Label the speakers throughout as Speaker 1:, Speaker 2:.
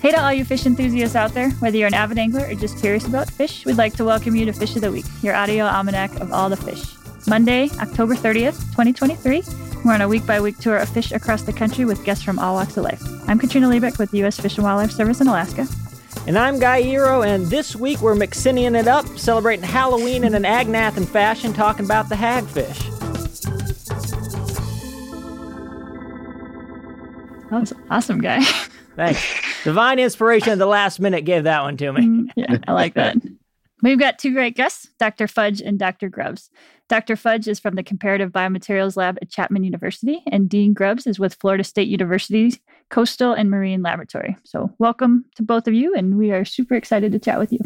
Speaker 1: Hey to all you fish enthusiasts out there, whether you're an avid angler or just curious about fish, we'd like to welcome you to Fish of the Week, your audio almanac of all the fish. Monday, October 30th, 2023. We're on a week by week tour of fish across the country with guests from all walks of life. I'm Katrina Liebich with the U.S. Fish and Wildlife Service in Alaska.
Speaker 2: And I'm Guy Hero, and this week we're McCinian it up, celebrating Halloween in an Agnathan fashion, talking about the hagfish.
Speaker 1: That was awesome, Guy.
Speaker 2: Thanks. Divine inspiration at the last minute gave that one to me.
Speaker 1: Mm, yeah, I like that. We've got two great guests, Dr. Fudge and Dr. Grubbs. Dr. Fudge is from the Comparative Biomaterials Lab at Chapman University, and Dean Grubbs is with Florida State University's Coastal and Marine Laboratory. So, welcome to both of you, and we are super excited to chat with you.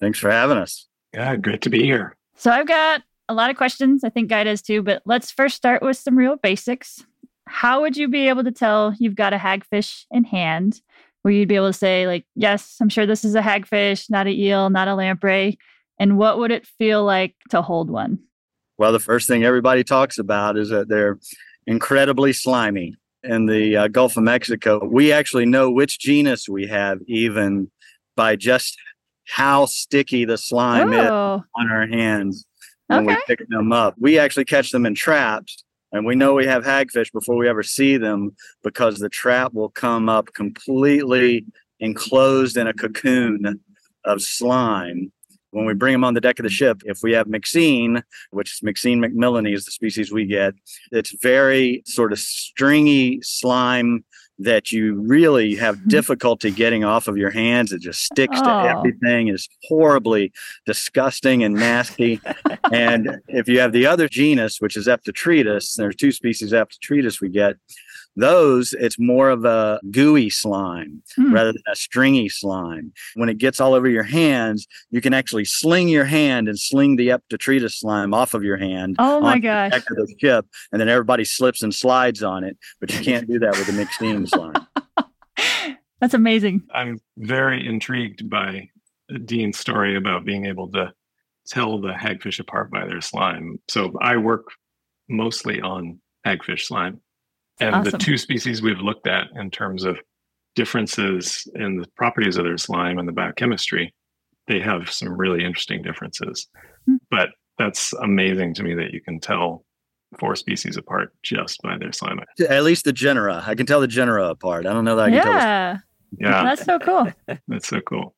Speaker 3: Thanks for having us.
Speaker 4: Yeah, great to be here.
Speaker 1: So, I've got a lot of questions. I think Guy does too, but let's first start with some real basics. How would you be able to tell you've got a hagfish in hand? Where you'd be able to say, like, yes, I'm sure this is a hagfish, not a eel, not a lamprey. And what would it feel like to hold one?
Speaker 3: Well, the first thing everybody talks about is that they're incredibly slimy. In the uh, Gulf of Mexico, we actually know which genus we have even by just how sticky the slime oh. is on our hands when okay. we pick them up. We actually catch them in traps and we know we have hagfish before we ever see them because the trap will come up completely enclosed in a cocoon of slime. When we bring them on the deck of the ship, if we have Myxine, which is Myxine macmillani is the species we get, it's very sort of stringy slime that you really have difficulty getting off of your hands. It just sticks oh. to everything. It's horribly disgusting and nasty. and if you have the other genus, which is Eptatretus, there's two species of Eptatretus we get. Those, it's more of a gooey slime hmm. rather than a stringy slime. When it gets all over your hands, you can actually sling your hand and sling the Eptatretus slime off of your hand.
Speaker 1: Oh my gosh.
Speaker 3: The of the ship, and then everybody slips and slides on it. But you can't do that with the Myxine slime.
Speaker 1: That's amazing.
Speaker 4: I'm very intrigued by Dean's story about being able to tell the hagfish apart by their slime. So I work mostly on hagfish slime. And awesome. the two species we've looked at in terms of differences in the properties of their slime and the biochemistry, they have some really interesting differences. Mm-hmm. But that's amazing to me that you can tell four species apart just by their slime.
Speaker 3: At least the genera. I can tell the genera apart. I don't know that I can
Speaker 1: yeah.
Speaker 3: tell.
Speaker 1: Yeah. Yeah. That's so cool.
Speaker 4: that's so cool.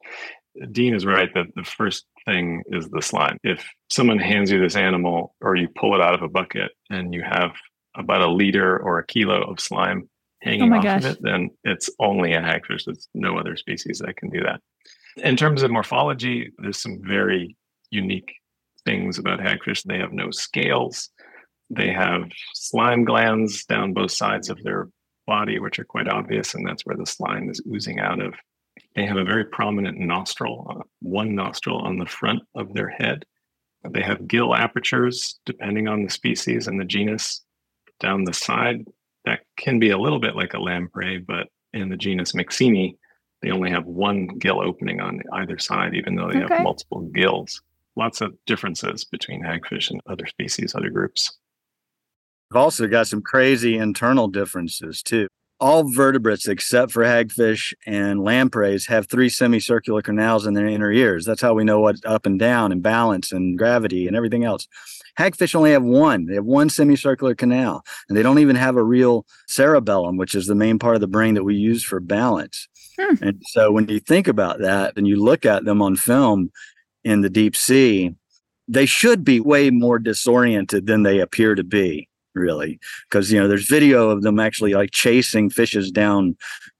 Speaker 4: Dean is right that the first thing is the slime. If someone hands you this animal or you pull it out of a bucket and you have about a liter or a kilo of slime hanging oh off gosh. of it, then it's only a hagfish. There's no other species that can do that. In terms of morphology, there's some very unique things about hagfish. They have no scales. They have slime glands down both sides of their body, which are quite obvious, and that's where the slime is oozing out of. They have a very prominent nostril, uh, one nostril on the front of their head. They have gill apertures, depending on the species and the genus down the side that can be a little bit like a lamprey, but in the genus Myxine, they only have one gill opening on either side, even though they okay. have multiple gills. Lots of differences between hagfish and other species, other groups.
Speaker 3: I've also got some crazy internal differences too. All vertebrates except for hagfish and lampreys have three semicircular canals in their inner ears. That's how we know what's up and down and balance and gravity and everything else. Hagfish only have one. They have one semicircular canal, and they don't even have a real cerebellum, which is the main part of the brain that we use for balance. Hmm. And so when you think about that and you look at them on film in the deep sea, they should be way more disoriented than they appear to be, really. Because, you know, there's video of them actually like chasing fishes down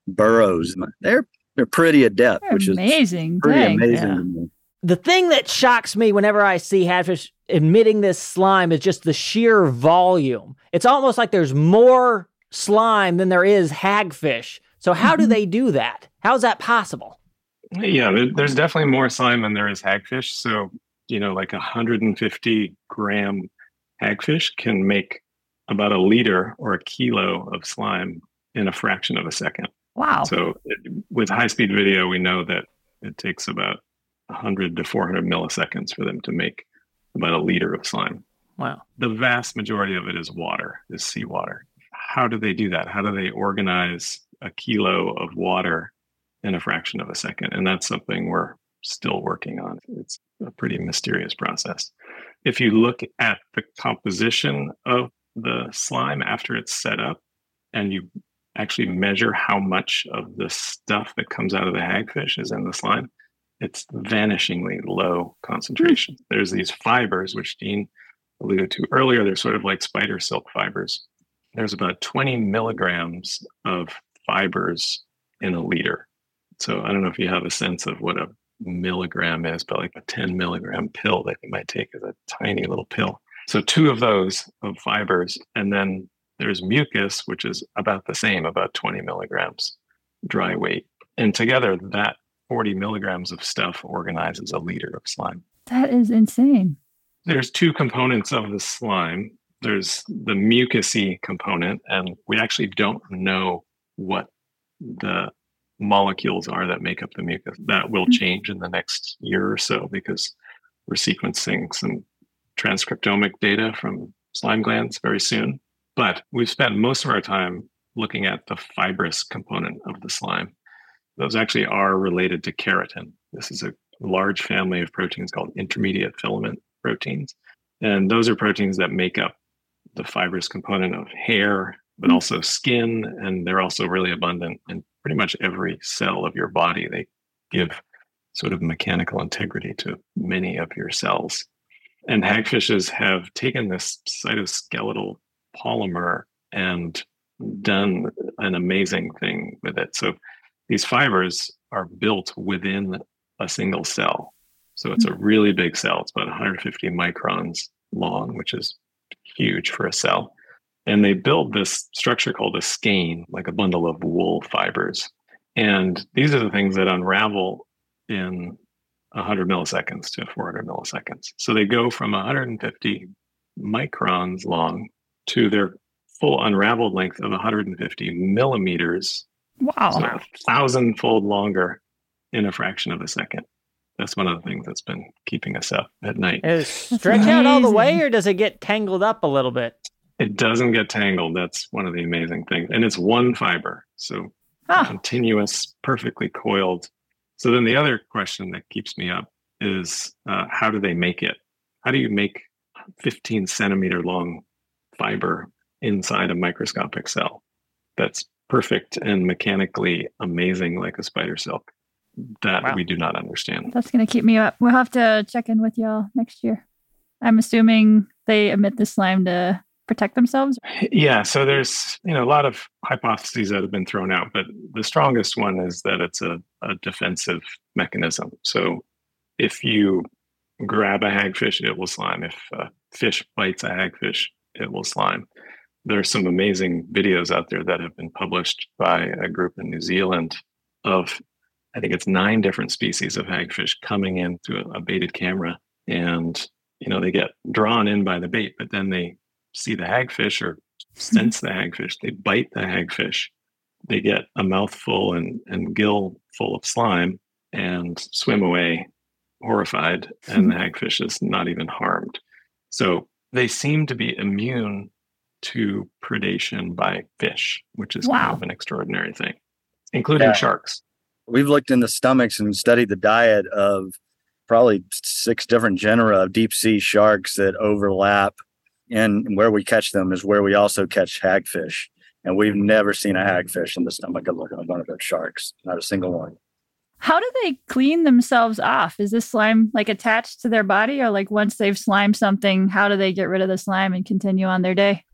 Speaker 3: burrows. They're they're pretty adept,
Speaker 1: they're
Speaker 3: which
Speaker 1: amazing.
Speaker 3: is pretty
Speaker 1: Dang,
Speaker 3: amazing.
Speaker 1: Yeah.
Speaker 2: The thing that shocks me whenever I see hagfish emitting this slime is just the sheer volume. It's almost like there's more slime than there is hagfish. So how mm-hmm. do they do that? How is that possible?
Speaker 4: Yeah, there's definitely more slime than there is hagfish. So, you know, like a 150 gram hagfish can make about a liter or a kilo of slime in a fraction of a second.
Speaker 1: Wow.
Speaker 4: So, it, with high speed video, we know that it takes about 100 to 400 milliseconds for them to make about a liter of slime.
Speaker 2: Wow.
Speaker 4: The vast majority of it is water, is seawater. How do they do that? How do they organize a kilo of water in a fraction of a second. And that's something we're still working on. It's a pretty mysterious process. If you look at the composition of the slime after it's set up and you actually measure how much of the stuff that comes out of the hagfish is in the slime, it's vanishingly low concentration. Mm. There's these fibers, which Dean alluded to earlier. They're sort of like spider silk fibers. There's about 20 milligrams of fibers in a liter. So I don't know if you have a sense of what a milligram is, but like a 10 milligram pill that you might take is a tiny little pill. So two of those of fibers, and then there's mucus, which is about the same, about 20 milligrams dry weight. And together, that 40 milligrams of stuff organizes a liter of slime.
Speaker 1: That is insane.
Speaker 4: There's two components of the slime. There's the mucousy component, and we actually don't know what the molecules are that make up the mucus. That will mm-hmm. change in the next year or so because we're sequencing some transcriptomic data from slime glands very soon. But we've spent most of our time looking at the fibrous component of the slime. Those actually are related to keratin. This is a large family of proteins called intermediate filament proteins. And those are proteins that make up the fibrous component of hair, but mm. also skin. And they're also really abundant in pretty much every cell of your body. They give sort of mechanical integrity to many of your cells. And hagfishes have taken this cytoskeletal polymer and done an amazing thing with it. So these fibers are built within a single cell. So it's a hmm. really big cell. It's about 150 microns long, which is huge for a cell. And they build this structure called a skein, like a bundle of wool fibers. And these are the things that unravel in 100 milliseconds to 400 milliseconds. So they go from 150 microns long to their full unraveled length of 150 millimeters.
Speaker 1: Wow.
Speaker 4: So a thousandfold longer in a fraction of a second. That's one of the things that's been keeping us up at night.
Speaker 2: Does stretch out all the way or does it get tangled up a little bit?
Speaker 4: It doesn't get tangled. That's one of the amazing things. And it's one fiber. So ah. continuous, perfectly coiled. So then the other question that keeps me up is uh, how do they make it? How do you make 15 centimeter long fiber inside a microscopic cell that's perfect and mechanically amazing like a spider silk? That wow. we do not understand.
Speaker 1: That's going to keep me up. We'll have to check in with y'all next year. I'm assuming they emit the slime to protect themselves?
Speaker 4: Yeah, so there's you know a lot of hypotheses that have been thrown out, but the strongest one is that it's a, a defensive mechanism. So if you grab a hagfish, it will slime. If a fish bites a hagfish, it will slime. There's some amazing videos out there that have been published by a group in New Zealand of I think it's nine different species of hagfish coming in through a baited camera. And you know they get drawn in by the bait but then they see the hagfish or sense the hagfish, they bite the hagfish, they get a mouthful and, and gill full of slime and swim away horrified, and the hagfish is not even harmed. So they seem to be immune to predation by fish, which is wow. kind of an extraordinary thing, including yeah. sharks.
Speaker 3: We've looked in the stomachs and studied the diet of probably six different genera of deep sea sharks that overlap and where we catch them is where we also catch hagfish. And we've never seen a hagfish in the stomach of one of those sharks, not a single one.
Speaker 1: How do they clean themselves off? Is this slime like attached to their body, or like once they've slimed something, how do they get rid of the slime and continue on their day?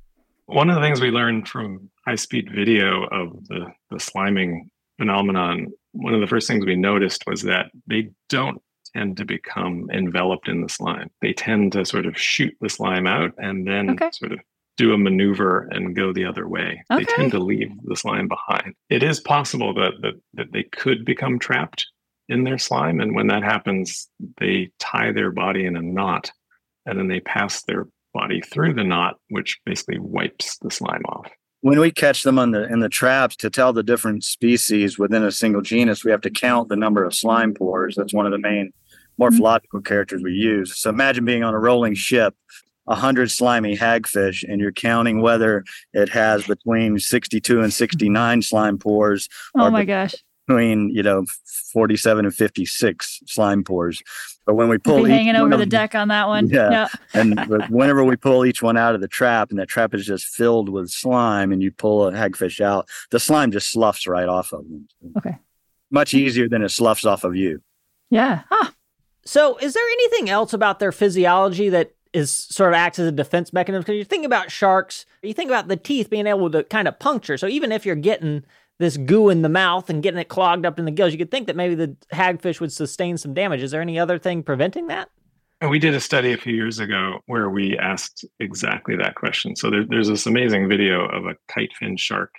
Speaker 4: One of the things we learned from high speed video of the, the sliming phenomenon, one of the first things we noticed was that they don't tend to become enveloped in the slime. They tend to sort of shoot the slime out and then okay. sort of do a maneuver and go the other way. Okay. They tend to leave the slime behind. It is possible that, that that they could become trapped in their slime. And when that happens, they tie their body in a knot and then they pass their body through the knot, which basically wipes the slime off
Speaker 3: when we catch them on the in the traps to tell the different species within a single genus, we have to count the number of slime pores. That's one of the main morphological characters we use. So imagine being on a rolling ship, a hundred slimy hagfish, and you're counting whether it has between 62 and 69 slime pores.
Speaker 1: Oh my gosh.
Speaker 3: between you know 47 and 56 slime pores. But when we pull
Speaker 1: Be hanging over the deck on that one.
Speaker 3: Yeah. and whenever we pull each one out of the trap and that trap is just filled with slime and you pull a hagfish out, the slime just sloughs right off of them.
Speaker 1: Okay.
Speaker 3: Much easier than it sloughs off of you.
Speaker 1: Yeah. Huh.
Speaker 2: So, is there anything else about their physiology that is sort of acts as a defense mechanism? Because you think about sharks, you think about the teeth being able to kind of puncture. So, even if you're getting this goo in the mouth and getting it clogged up in the gills, you could think that maybe the hagfish would sustain some damage. Is there any other thing preventing that?
Speaker 4: And we did a study a few years ago where we asked exactly that question. So there, there's this amazing video of a kite fin shark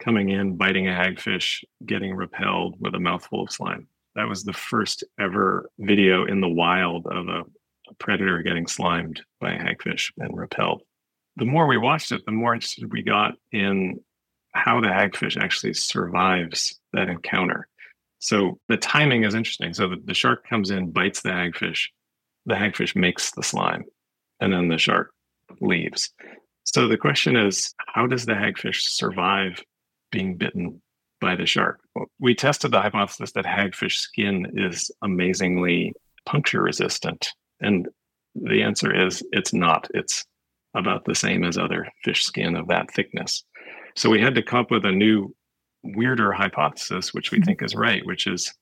Speaker 4: coming in, biting a hagfish, getting repelled with a mouthful of slime. That was the first ever video in the wild of a, a predator getting slimed by a hagfish and repelled. The more we watched it, the more interested we got in how the hagfish actually survives that encounter. So the timing is interesting. So the, the shark comes in, bites the hagfish, the hagfish makes the slime, and then the shark leaves. So the question is, how does the hagfish survive being bitten by the shark? Well, we tested the hypothesis that hagfish skin is amazingly puncture resistant. And the answer is it's not. It's about the same as other fish skin of that thickness. So we had to come up with a new, weirder hypothesis, which we mm-hmm. think is right, which is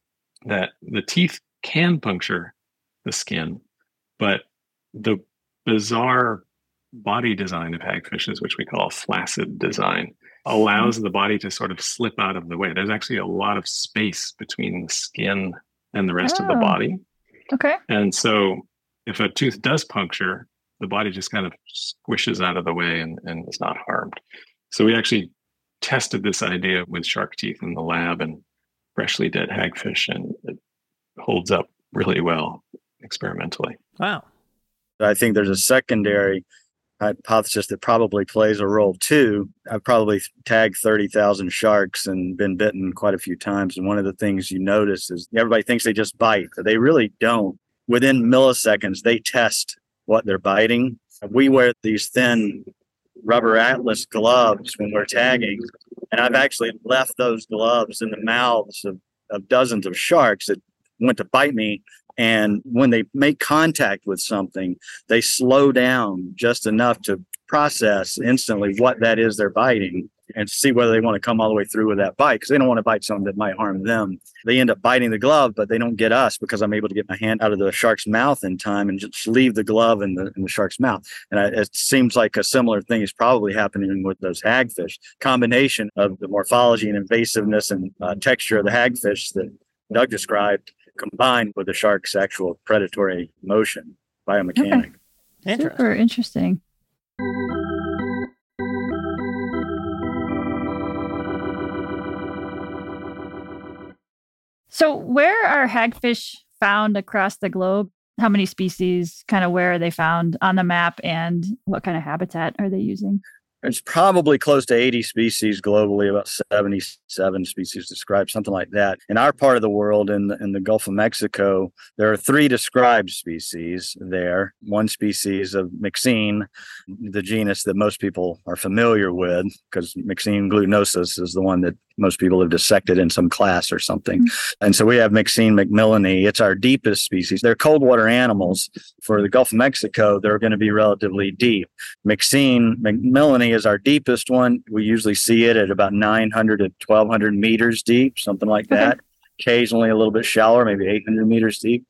Speaker 4: that the teeth can puncture the skin, but the bizarre body design of hagfishes, which we call flaccid design, allows mm-hmm. the body to sort of slip out of the way. There's actually a lot of space between the skin and the rest of the
Speaker 1: Oh.
Speaker 4: body.
Speaker 1: Okay.
Speaker 4: And so if a tooth does puncture, the body just kind of squishes out of the way and, and is not harmed. So we actually tested this idea with shark teeth in the lab and freshly dead hagfish, and it holds up really well experimentally.
Speaker 2: Wow.
Speaker 3: I think there's a secondary hypothesis that probably plays a role too. I've probably tagged 30,000 sharks and been bitten quite a few times. And one of the things you notice is everybody thinks they just bite, but they really don't. Within milliseconds, they test what they're biting. We wear these thin rubber atlas gloves when we're tagging. And I've actually left those gloves in the mouths of, of dozens of sharks that went to bite me. And when they make contact with something, they slow down just enough to process instantly what that is they're biting and see whether they want to come all the way through with that bite because they don't want to bite something that might harm them. They end up biting the glove, but they don't get us because I'm able to get my hand out of the shark's mouth in time and just leave the glove in the in the shark's mouth. And I, it seems like a similar thing is probably happening with those hagfish. Combination of the morphology and invasiveness and uh, texture of the hagfish that Doug described, combined with the shark's actual predatory motion biomechanic.
Speaker 2: Interesting.
Speaker 1: Super interesting. So, where are hagfish found across the globe? How many species, kind of where are they found on the map, and what kind of habitat are they using?
Speaker 3: There's probably close to 80 species globally, about 77 species described, something like that. In our part of the world, in the, in the Gulf of Mexico, there are three described species there. One species of Myxine, the genus that most people are familiar with, because Myxine glutinosus is the one that most people have dissected in some class or something. Mm-hmm. And so we have Myxine macmillani. It's our deepest species. They're cold water animals. For the Gulf of Mexico, they're going to be relatively deep. Myxine macmillani is our deepest one. We usually see it at about 900 to 1200 meters deep, something like
Speaker 1: Okay.
Speaker 3: that. Occasionally a little bit shallower, maybe 800 meters deep.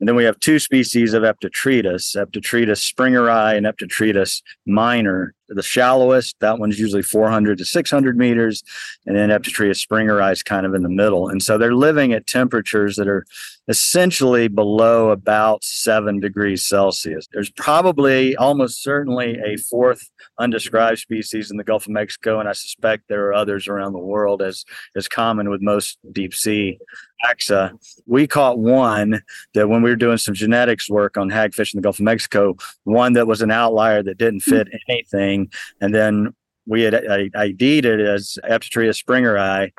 Speaker 3: And then we have two species of Eptatretus, Eptatretus springeri and Eptatretus minor. The shallowest, that one's usually 400 to 600 meters. And then Eptatretus springeri is kind of in the middle. And so they're living at temperatures that are essentially below about seven degrees Celsius. There's probably almost certainly a fourth undescribed species in the Gulf of Mexico, and I suspect there are others around the world, as is common with most deep sea taxa. We caught one that when we were doing some genetics work on hagfish in the Gulf of Mexico, one that was an outlier that didn't hmm. fit anything, and then we had I- ID'd it as Eptatretus springeri,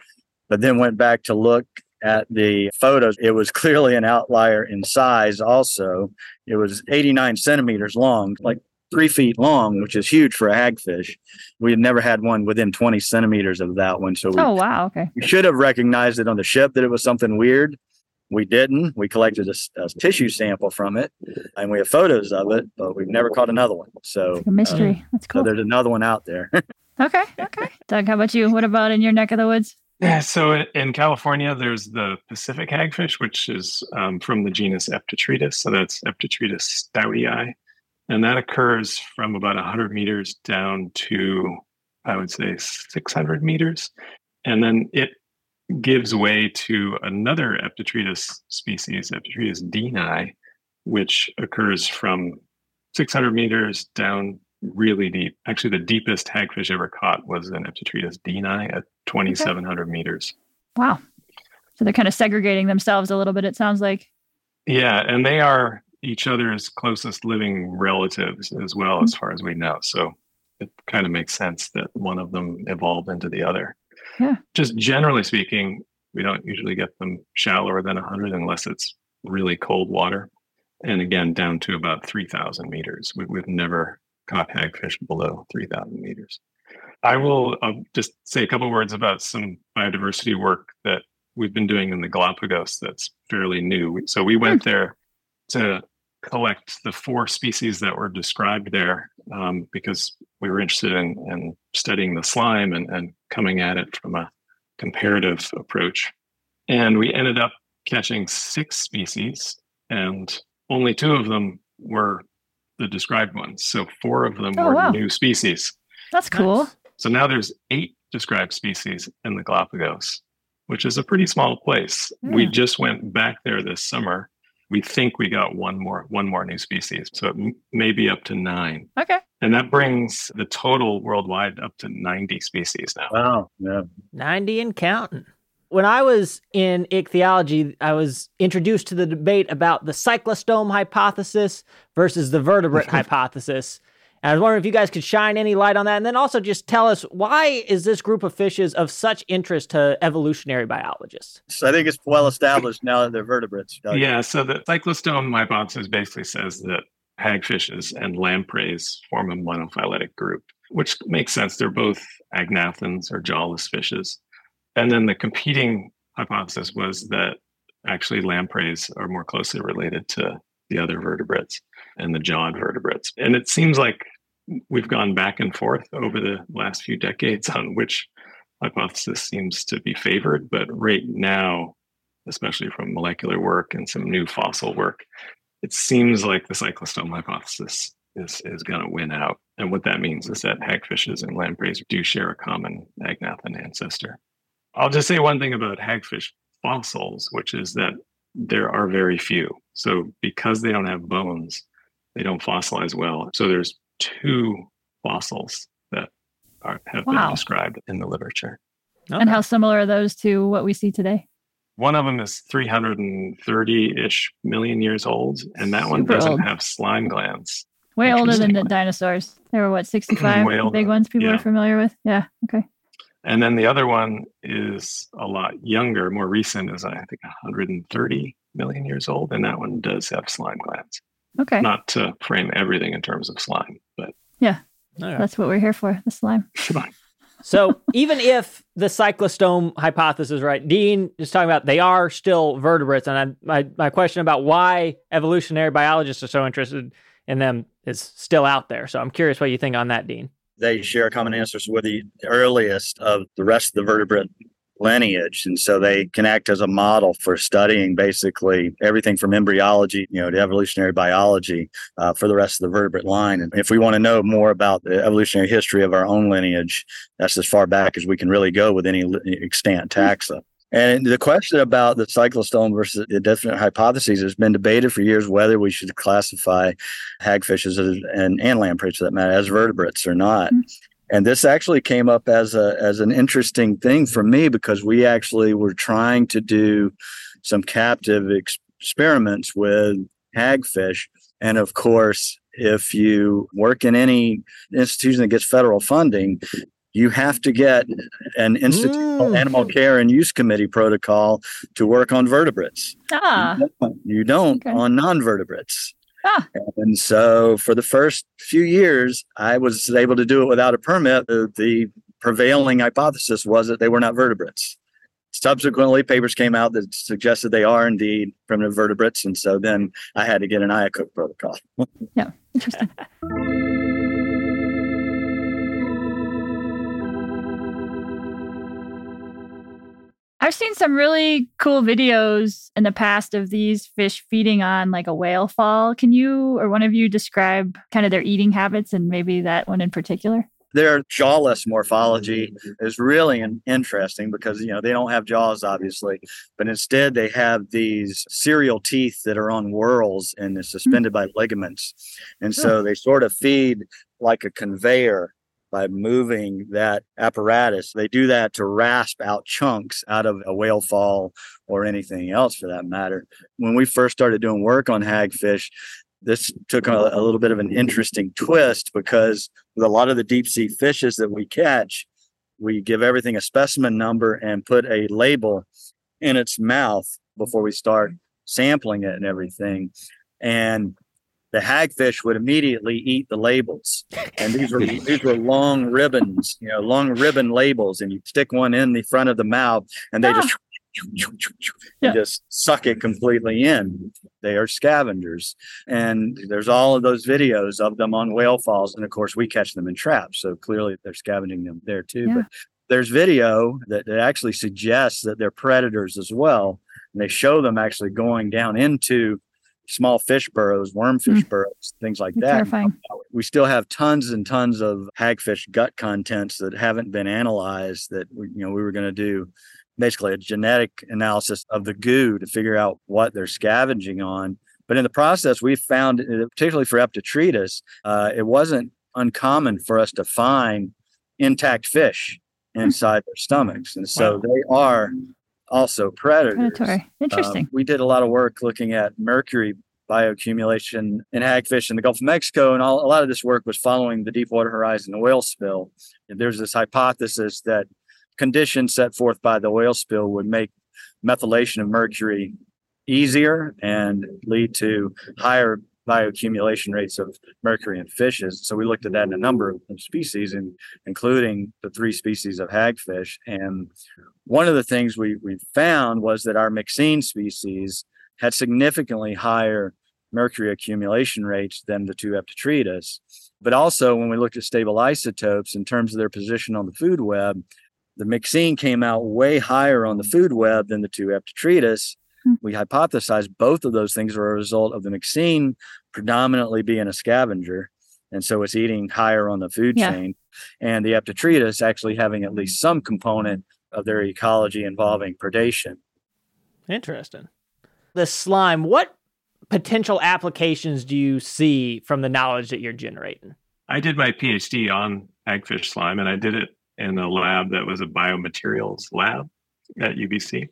Speaker 3: but then went back to look at the photos. It was clearly an outlier in size also. It was 89 centimeters long, like three feet long, which is huge for a hagfish. We had never had one within 20 centimeters of that one. So we,
Speaker 1: Oh wow. Okay.
Speaker 3: we should have recognized it on the ship that it was something weird. We didn't. We collected a tissue sample from it and we have photos of it, but we've never caught another one. So,
Speaker 1: Like a mystery. That's cool.
Speaker 3: so there's another one out there.
Speaker 1: Okay. Okay. Doug, how about you? What about in your neck of the woods?
Speaker 4: Yeah, so in- in California, there's the Pacific hagfish, which is um, from the genus Eptatretus. So that's Eptatretus stoutii. And that occurs from about 100 meters down to, I would say, 600 meters. And then it gives way to another Eptatretus species, Eptatretus deani, which occurs from 600 meters down really deep. Actually, the deepest hagfish ever caught was an Eptatretus deani at 2,700 meters.
Speaker 1: Wow. So they're kind of segregating themselves a little bit, it sounds like.
Speaker 4: Yeah, and they are each other's closest living relatives as well, as far as we know. So it kind of makes sense that one of them evolved into the other.
Speaker 1: Yeah.
Speaker 4: Just generally speaking, we don't usually get them shallower than 100 unless it's really cold water. And again, down to about 3,000 meters. We, we've never caught hagfish below 3,000 meters. I will uh, just say a couple words about some biodiversity work that we've been doing in the Galapagos that's fairly new. So we went there to collect the four species that were described there um, because we were interested in, in studying the slime and, and coming at it from a comparative approach. And we ended up catching six species, and only two of them were the described ones. So four of them
Speaker 1: Oh,
Speaker 4: were
Speaker 1: wow.
Speaker 4: new species.
Speaker 1: That's cool.
Speaker 4: So now there's eight described species in the Galapagos, which is a pretty small place. We just went back there this summer. We think we got one more one more new species, so it m- may be up to nine,
Speaker 1: Okay.
Speaker 4: and that brings the total worldwide up to ninety species now.
Speaker 3: wow. Yeah.
Speaker 2: 90 and counting. When I was in ichthyology, I was introduced to the debate about the cyclostome hypothesis versus the vertebrate hypothesis. And I was wondering if you guys could shine any light on that. And then also just tell us why is this group of fishes of such interest to evolutionary biologists?
Speaker 3: So I think it's well established now that they're vertebrates. Doug.
Speaker 4: Yeah, so the cyclostome hypothesis basically says that hagfishes and lampreys form a monophyletic group, which makes sense. They're both agnathans or jawless fishes. And then the competing hypothesis was that actually lampreys are more closely related to the other vertebrates and the jawed vertebrates. And it seems like we've gone back and forth over the last few decades on which hypothesis seems to be favored. But right now, especially from molecular work and some new fossil work, it seems like the cyclostome hypothesis is, is going to win out. And what that means is that hagfishes and lampreys do share a common agnathan ancestor. I'll just say one thing about hagfish fossils, which is that there are very few. So because they don't have bones, they don't fossilize well. So there's two fossils that are, have
Speaker 1: Wow.
Speaker 4: been described in the literature.
Speaker 1: And how similar are those to what we see today?
Speaker 4: One of them is 330-ish million years old, and that one doesn't
Speaker 1: old.
Speaker 4: have slime glands.
Speaker 1: Way older than the dinosaurs. They were what, 65? The big ones people
Speaker 4: Yeah.
Speaker 1: are familiar with? Yeah. Okay.
Speaker 4: And then the other one is a lot younger, more recent, is I think 130 million years old, and that one does have slime glands.
Speaker 1: Okay.
Speaker 4: Not to frame everything in terms of slime, but
Speaker 2: Okay.
Speaker 1: That's what we're here for, the slime.
Speaker 2: So even if the cyclostome hypothesis is right, Dean is talking about they are still vertebrates, and I, my my question about why evolutionary biologists are so interested in them is still out there. So I'm curious what you think on that, Dean.
Speaker 3: they share common ancestor with the earliest of the rest of the vertebrate lineage and so they can act as a model for studying basically everything from embryology you know to evolutionary biology uh, for the rest of the vertebrate line and if we want to know more about the evolutionary history of our own lineage that's as far back as we can really go with any extant taxa and the question about the cyclostome versus the definite hypotheses has been debated for years whether we should classify hagfishes and, and lampreys for that matter as vertebrates or not.
Speaker 1: Mm.
Speaker 3: And this actually came up as a as an interesting thing for me because we actually were trying to do some captive ex- experiments with hagfish, and of course, if you work in any institution that gets federal funding, you have to get an institutional
Speaker 2: Mm.
Speaker 3: animal care and use committee protocol to work on vertebrates.
Speaker 1: Ah,
Speaker 3: You don't
Speaker 1: Okay.
Speaker 3: on non-vertebrates.
Speaker 1: Ah.
Speaker 3: And so for the first few years, I was able to do it without a permit. The, the prevailing hypothesis was that they were not vertebrates. Subsequently, papers came out that suggested they are indeed primitive vertebrates. And so then I had to get an IACUC protocol.
Speaker 1: yeah, interesting. I've seen some really cool videos in the past of these fish feeding on like a whale fall. Can you or one of you describe kind of their eating habits and maybe that one in particular?
Speaker 3: Their jawless morphology is really interesting because you know they don't have jaws obviously, but instead they have these serial teeth that are on whorls and they're hmm. suspended by ligaments, and so they sort of feed like a conveyor by moving that apparatus. They do that to rasp out chunks out of a whale fall or anything else for that matter. When we first started doing work on hagfish, this took a, a, little bit of an interesting twist because with a lot of the deep sea fishes that we catch, we give everything a specimen number and put a label in its mouth before we start sampling it and everything. And the hagfish would immediately eat the labels. And these were these were long ribbons, you know, long ribbon labels, and you stick one in the front of the mouth, and they ah. just yeah. just suck it completely in. They are scavengers. And there's all of those videos of them on whale falls. And of course, we catch them in traps. So clearly they're scavenging them there too. Yeah. But there's video that, that actually suggests that they're predators as well. And they show them actually going down into small fish burrows, wormfish mm. burrows, things like that.
Speaker 1: Terrifying.
Speaker 3: We still have tons and tons of hagfish gut contents that haven't been analyzed that we, you know we were going to do basically a genetic analysis of the goo to figure out what they're scavenging on. But in the process, we found, particularly for Eptatretus, uh, it wasn't uncommon for us to find intact fish hmm. inside their stomachs. And so wow. they are also predators.
Speaker 1: Predatory. Interesting. Um,
Speaker 3: we did a lot of work looking at mercury bioaccumulation in hagfish in the Gulf of Mexico, and all, a lot of this work was following the Deepwater Horizon oil spill. And there's this hypothesis that conditions set forth by the oil spill would make methylation of mercury easier and lead to higher bioaccumulation rates of mercury in fishes. So we looked at that in a number of species, and including the three species of hagfish. And one of the things we, we found was that our myxine species had significantly higher mercury accumulation rates than the two Eptatretus. But also, when we looked at stable isotopes in terms of their position on the food web, the myxine came out way higher on the food web than the two Eptatretus. Hmm. We hypothesized both of those things were a result of the myxine predominantly being a scavenger. And so it's eating higher on the food yeah. chain. And the Eptatretus actually having at least some component of their ecology involving predation.
Speaker 2: Interesting. The slime, what potential applications do you see from the knowledge that you're generating?
Speaker 4: I did my PhD on hagfish slime, and I did it in a lab that was a biomaterials lab at UBC.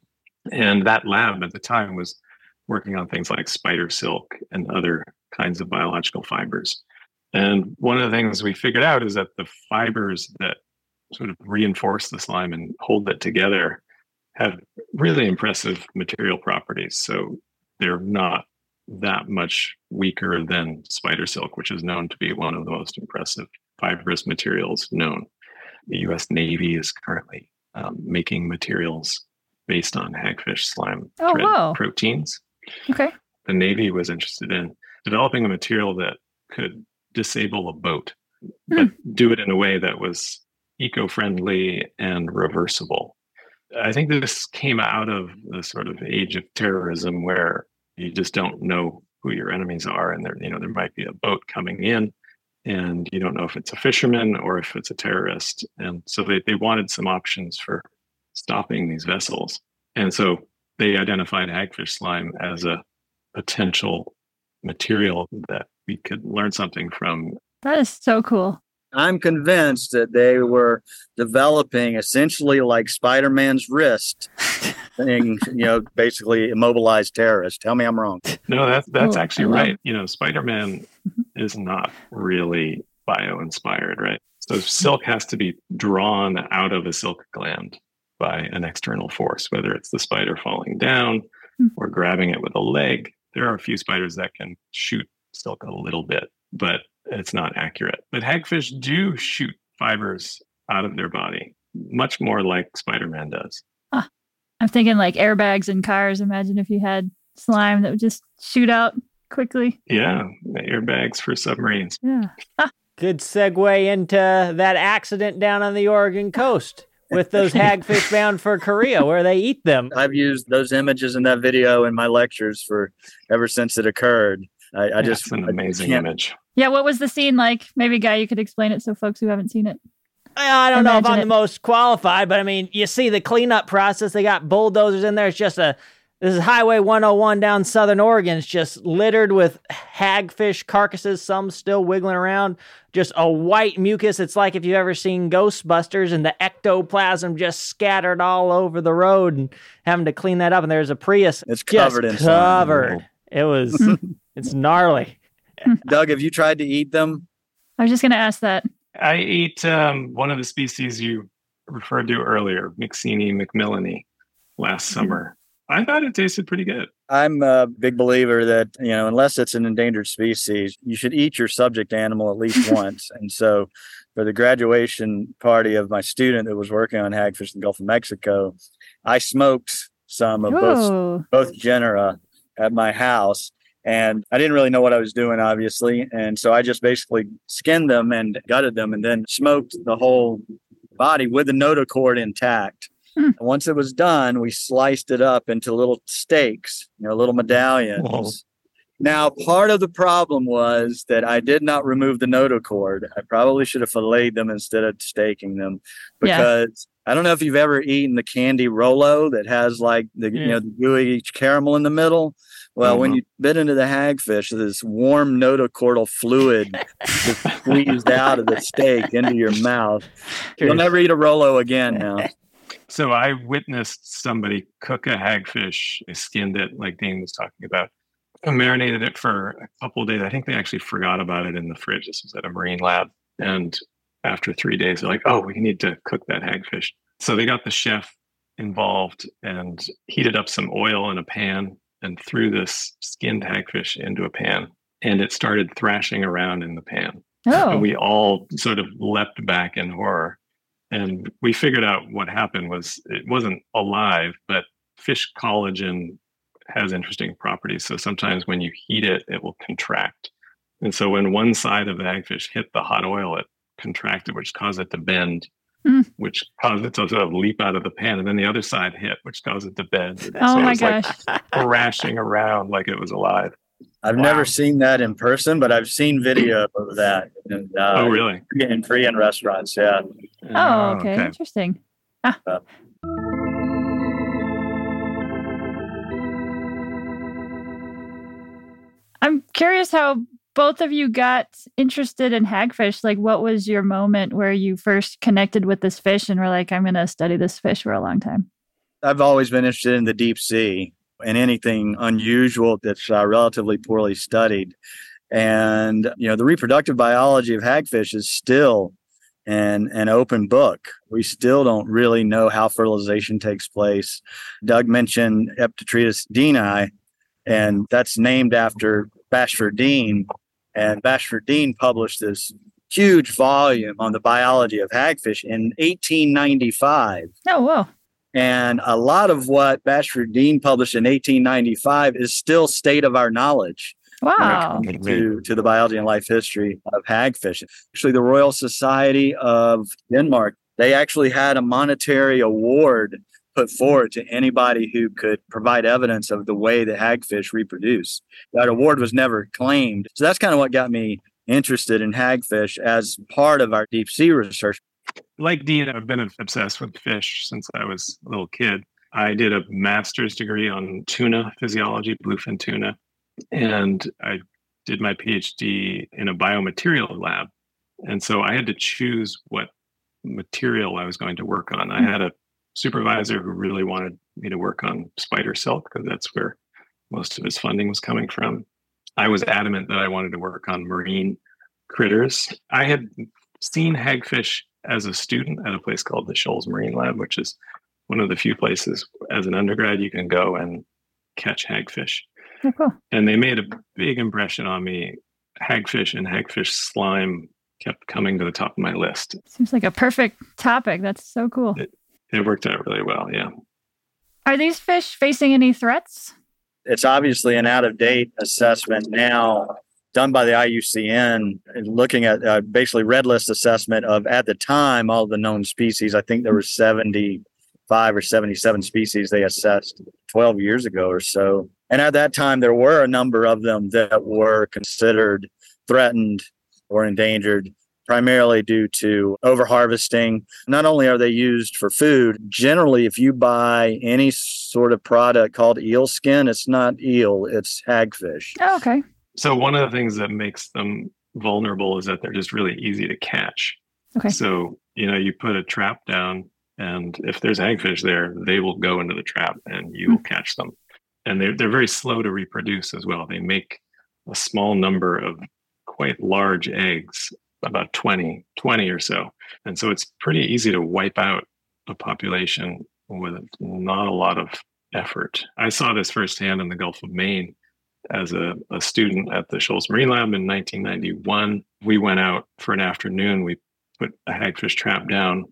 Speaker 4: And that lab at the time was working on things like spider silk and other kinds of biological fibers. And one of the things we figured out is that the fibers that sort of reinforce the slime and hold it together have really impressive material properties. So they're not that much weaker than spider silk, which is known to be one of the most impressive fibrous materials known. The US Navy is currently um, making materials based on hagfish slime
Speaker 1: oh, wow.
Speaker 4: proteins.
Speaker 1: Okay.
Speaker 4: The Navy was interested in developing a material that could disable a boat, but hmm. do it in a way that was eco friendly and reversible. I think this came out of the sort of age of terrorism where you just don't know who your enemies are and there you know there might be a boat coming in and you don't know if it's a fisherman or if it's a terrorist. And so they, they wanted some options for stopping these vessels. And so they identified hagfish slime as a potential material that we could learn something from.
Speaker 1: That is so cool.
Speaker 3: I'm convinced that they were developing essentially like Spider Man's wrist thing, you know, basically immobilized terrorists. Tell me I'm wrong.
Speaker 4: No, that's that's actually right. You know, Spider Man mm-hmm. is not really bio inspired, right? So silk has to be drawn out of a silk gland by an external force, whether it's the spider falling down hmm. or grabbing it with a leg. There are a few spiders that can shoot silk a little bit, but it's not accurate. But hagfish do shoot fibers out of their body, much more like Spider Man does.
Speaker 1: Huh. I'm thinking like airbags in cars. Imagine if you had slime that would just shoot out quickly.
Speaker 4: Yeah, airbags for submarines.
Speaker 1: Yeah.
Speaker 2: Good segue into that accident down on the Oregon coast with those hagfish bound for Korea where they eat them.
Speaker 3: I've used those images in that video in my lectures for ever since it occurred. I, I
Speaker 4: Yeah,
Speaker 3: just
Speaker 4: it's an amazing
Speaker 3: can't-
Speaker 4: image.
Speaker 1: Yeah. What was the scene like? Maybe, Guy, you could explain it so folks who haven't seen it.
Speaker 2: Uh, I don't know if I'm
Speaker 1: it.
Speaker 2: the most qualified, but I mean, you see the cleanup process. They got bulldozers in there. It's just a this is Highway 101 down Southern Oregon. It's just littered with hagfish carcasses, some still wiggling around. Just a white mucus. It's like if you've ever seen Ghostbusters and the ectoplasm just scattered all over the road and having to clean that up. And there's a Prius
Speaker 3: It's
Speaker 2: just
Speaker 3: covered in slime.
Speaker 2: covered. It was it's gnarly.
Speaker 3: Doug, have you tried to eat them?
Speaker 1: I was just going to ask that.
Speaker 4: I ate um, one of the species you referred to earlier, Myxine macmillani, last summer. I thought it tasted pretty good.
Speaker 3: I'm a big believer that, you know, unless it's an endangered species, you should eat your subject animal at least once. And so for the graduation party of my student that was working on hagfish in the Gulf of Mexico, I smoked some of both both genera at my house. And I didn't really know what I was doing, obviously. And so I just basically skinned them and gutted them and then smoked the whole body with the notochord intact.
Speaker 1: Hmm.
Speaker 3: Once it was done, we sliced it up into little steaks, you know, little medallions.
Speaker 4: Whoa.
Speaker 3: Now, part of the problem was that I did not remove the notochord. I probably should have filleted them instead of staking them
Speaker 1: Yeah.
Speaker 3: because I don't know if you've ever eaten the candy Rolo that has like the you know the gooey caramel in the middle. Well, when
Speaker 4: Mhm.
Speaker 3: you bit into the hagfish, this warm notochordal fluid just squeezed out of the steak into your mouth. You'll never eat a Rolo again now.
Speaker 4: So I witnessed somebody cook a hagfish. They skinned it, like Dean was talking about, and marinated it for a couple of days. I think they actually forgot about it in the fridge. This was at a marine lab. And after three days, they're like, oh, we need to cook that hagfish. So they got the chef involved and heated up some oil in a pan and threw this skinned hagfish into a pan. And it started thrashing around in the pan.
Speaker 1: Oh.
Speaker 4: And we all sort of leapt back in horror. And we figured out what happened was it wasn't alive, but fish collagen has interesting properties. So sometimes when you heat it, it will contract. And so when one side of the hagfish hit the hot oil, it contracted, which caused it to bend,
Speaker 1: Hmm.
Speaker 4: which caused it to sort of leap out of the pan. And then the other side hit, which caused it to bend.
Speaker 1: oh
Speaker 4: so it
Speaker 1: my
Speaker 4: was like
Speaker 1: gosh.
Speaker 4: thrashing around like it was alive.
Speaker 3: I've
Speaker 4: Wow.
Speaker 3: never seen that in person, but I've seen video of that. And, uh,
Speaker 4: oh, really?
Speaker 3: In Korean restaurants, yeah.
Speaker 1: Oh, okay. Interesting. Ah.
Speaker 3: Yeah.
Speaker 1: I'm curious how both of you got interested in hagfish. Like, what was your moment where you first connected with this fish and were like, I'm going to study this fish for a long time?
Speaker 3: I've always been interested in the deep sea and anything unusual that's uh, relatively poorly studied. And, you know, the reproductive biology of hagfish is still an, an open book. We still don't really know how fertilization takes place. Doug mentioned Eptatretus deani, and that's named after Bashford Dean. And Bashford Dean published this huge volume on the biology of hagfish in 1895.
Speaker 1: Oh, wow.
Speaker 3: And a lot of what Bashford Dean published in 1895 is still state of our knowledge
Speaker 1: Wow.
Speaker 3: to, to the biology and life history of hagfish. Actually, the Royal Society of Denmark, they actually had a monetary award put forward to anybody who could provide evidence of the way the hagfish reproduce. That award was never claimed. So that's kind of what got me interested in hagfish as part of our deep sea research.
Speaker 4: like Dean, I've been obsessed with fish since I was a little kid. I did a master's degree on tuna physiology, bluefin tuna, and I did my PhD in a biomaterial lab. And so I had to choose what material I was going to work on. I hmm. had a supervisor who really wanted me to work on spider silk because that's where most of his funding was coming from. I was adamant that I wanted to work on marine critters. I had seen hagfish as a student at a place called the Shoals Marine Lab, which is one of the few places as an undergrad you can go and catch hagfish.
Speaker 1: Oh, cool.
Speaker 4: And they made a big impression on me hagfish and hagfish slime kept coming to the top of my list.
Speaker 1: Seems like a perfect topic. That's so cool.
Speaker 4: It, it worked out really well. Yeah.
Speaker 1: Are these fish facing any threats?
Speaker 3: It's obviously an out of date assessment now done by the IUCN looking at uh, basically red list assessment of at the time all the known species. I think there were 75 or 77 species they assessed 12 years ago or so. And at that time, there were a number of them that were considered threatened or endangered primarily due to overharvesting. Not only are they used for food, generally, if you buy any sort of product called eel skin, it's not eel, it's hagfish.
Speaker 1: Oh, okay.
Speaker 4: So, one of the things that makes them vulnerable is that they're just really easy to catch.
Speaker 1: Okay.
Speaker 4: So, you know, you put a trap down, and if there's hagfish there, they will go into the trap and you will hmm. catch them. And they're, they're very slow to reproduce as well. They make a small number of quite large eggs about 20, 20 or so. And so it's pretty easy to wipe out a population with not a lot of effort. I saw this firsthand in the Gulf of Maine as a, a student at the Shoals Marine Lab in 1991. We went out for an afternoon. We put a hagfish trap down,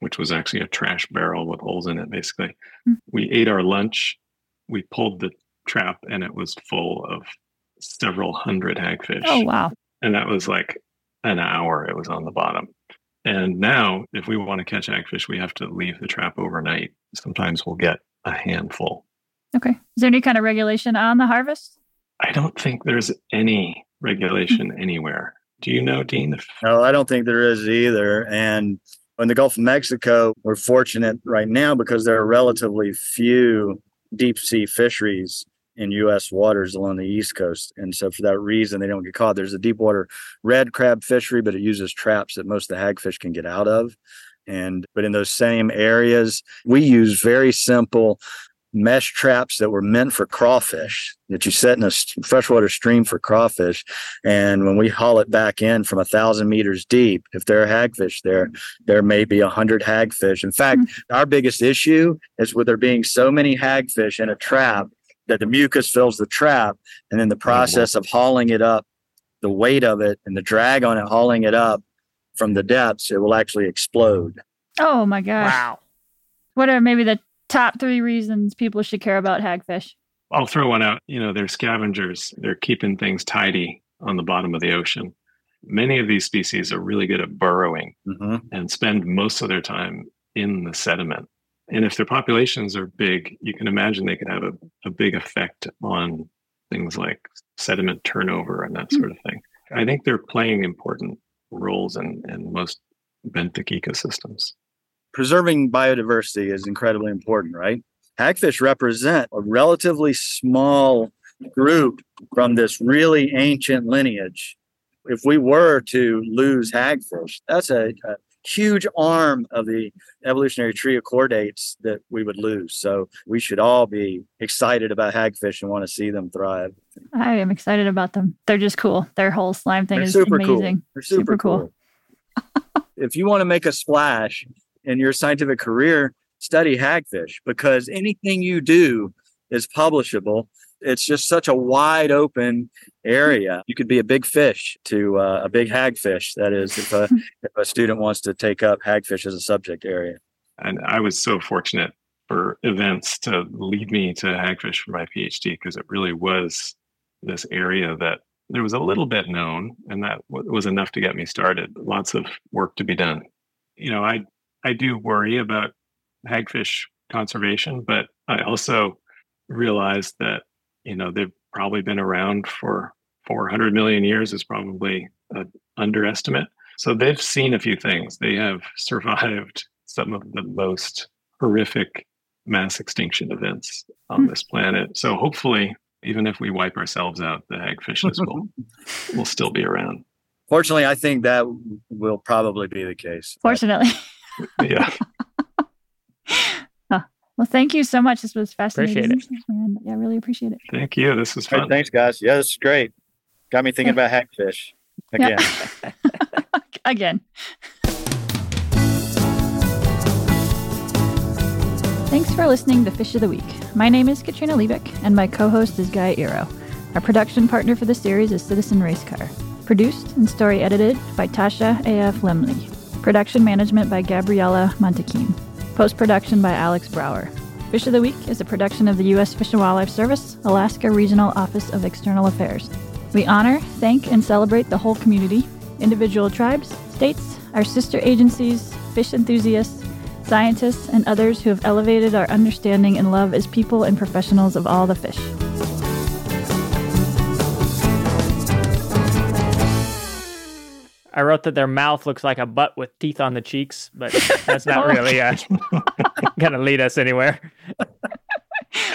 Speaker 4: which was actually a trash barrel with holes in it, basically. Mm. We ate our lunch. We pulled the trap, and it was full of several hundred hagfish.
Speaker 1: Oh, wow.
Speaker 4: And that was like an hour it was on the bottom. And now, if we want to catch hagfish, we have to leave the trap overnight. Sometimes we'll get a handful.
Speaker 1: Okay. Is there any kind of regulation on the harvest?
Speaker 4: I don't think there's any regulation anywhere. Do you know, Dean?
Speaker 3: No, I don't think there is either. And in the Gulf of Mexico, we're fortunate right now because there are relatively few deep sea fisheries in U.S. waters along the East Coast. And so for that reason, they don't get caught. There's a deep water red crab fishery, but it uses traps that most of the hagfish can get out of. And but in those same areas, we use very simple mesh traps that were meant for crawfish that you set in a freshwater stream for crawfish. And when we haul it back in from a thousand meters deep, if there are hagfish there, there may be a hundred hagfish. In fact, mm-hmm. our biggest issue is with there being so many hagfish in a trap that the mucus fills the trap, and then the process of hauling it up, the weight of it and the drag on it hauling it up from the depths, it will actually explode.
Speaker 1: Oh my gosh!
Speaker 2: Wow.
Speaker 1: What are maybe the top three reasons people should care about hagfish?
Speaker 4: I'll throw one out. You know, they're scavengers. They're keeping things tidy on the bottom of the ocean. Many of these species are really good at burrowing mm-hmm. and spend most of their time in the sediment. And if their populations are big, you can imagine they could have a, a big effect on things like sediment turnover and that hmm. sort of thing. I think they're playing important roles in, in most benthic ecosystems.
Speaker 3: Preserving biodiversity is incredibly important, right? Hagfish represent a relatively small group from this really ancient lineage. If we were to lose hagfish, that's a, a huge arm of the evolutionary tree of chordates that we would lose. So we should all be excited about hagfish and want to see them thrive.
Speaker 1: I am excited about them. They're just cool. Their whole slime thing They're is super amazing.
Speaker 3: Cool. They're super, super cool. cool. if you want to make a splash in your scientific career, study hagfish because anything you do is publishable it's just such a wide open area. You could be a big fish to uh, a big hagfish. That is, if a, if a student wants to take up hagfish as a subject area.
Speaker 4: And I was so fortunate for events to lead me to hagfish for my PhD because it really was this area that there was a little bit known, and that was enough to get me started. Lots of work to be done. You know, I I do worry about hagfish conservation, but I also realized that you know they've probably been around for 400 million years is probably an underestimate. So they've seen a few things. They have survived some of the most horrific mass extinction events on mm. this planet. So hopefully even if we wipe ourselves out the hagfishes will will still be around.
Speaker 3: Fortunately i think that will probably be the case.
Speaker 1: Fortunately.
Speaker 4: Yeah
Speaker 1: well, thank you so much. This was fascinating. Appreciate it. And yeah, really appreciate it.
Speaker 4: Thank you. This was fun. Right,
Speaker 3: thanks, guys. Yeah, this is great. Got me thinking about hagfish again.
Speaker 1: Yeah. again. Thanks for listening to Fish of the Week. My name is Katrina Liebich, and my co host is Guy Eroh. Our production partner for the series is Citizen Racecar. Produced and story edited by Tasha A.F. Lemley. Production management by Gabriella Montequin. Post production by Alex Brower. Fish of the Week is a production of the U.S. Fish and Wildlife Service, Alaska Regional Office of External Affairs. We honor, thank, and celebrate the whole community, individual tribes, states, our sister agencies, fish enthusiasts, scientists, and others who have elevated our understanding and love as people and professionals of all the fish.
Speaker 2: I wrote that their mouth looks like a butt with teeth on the cheeks, but that's not really uh, going to lead us anywhere.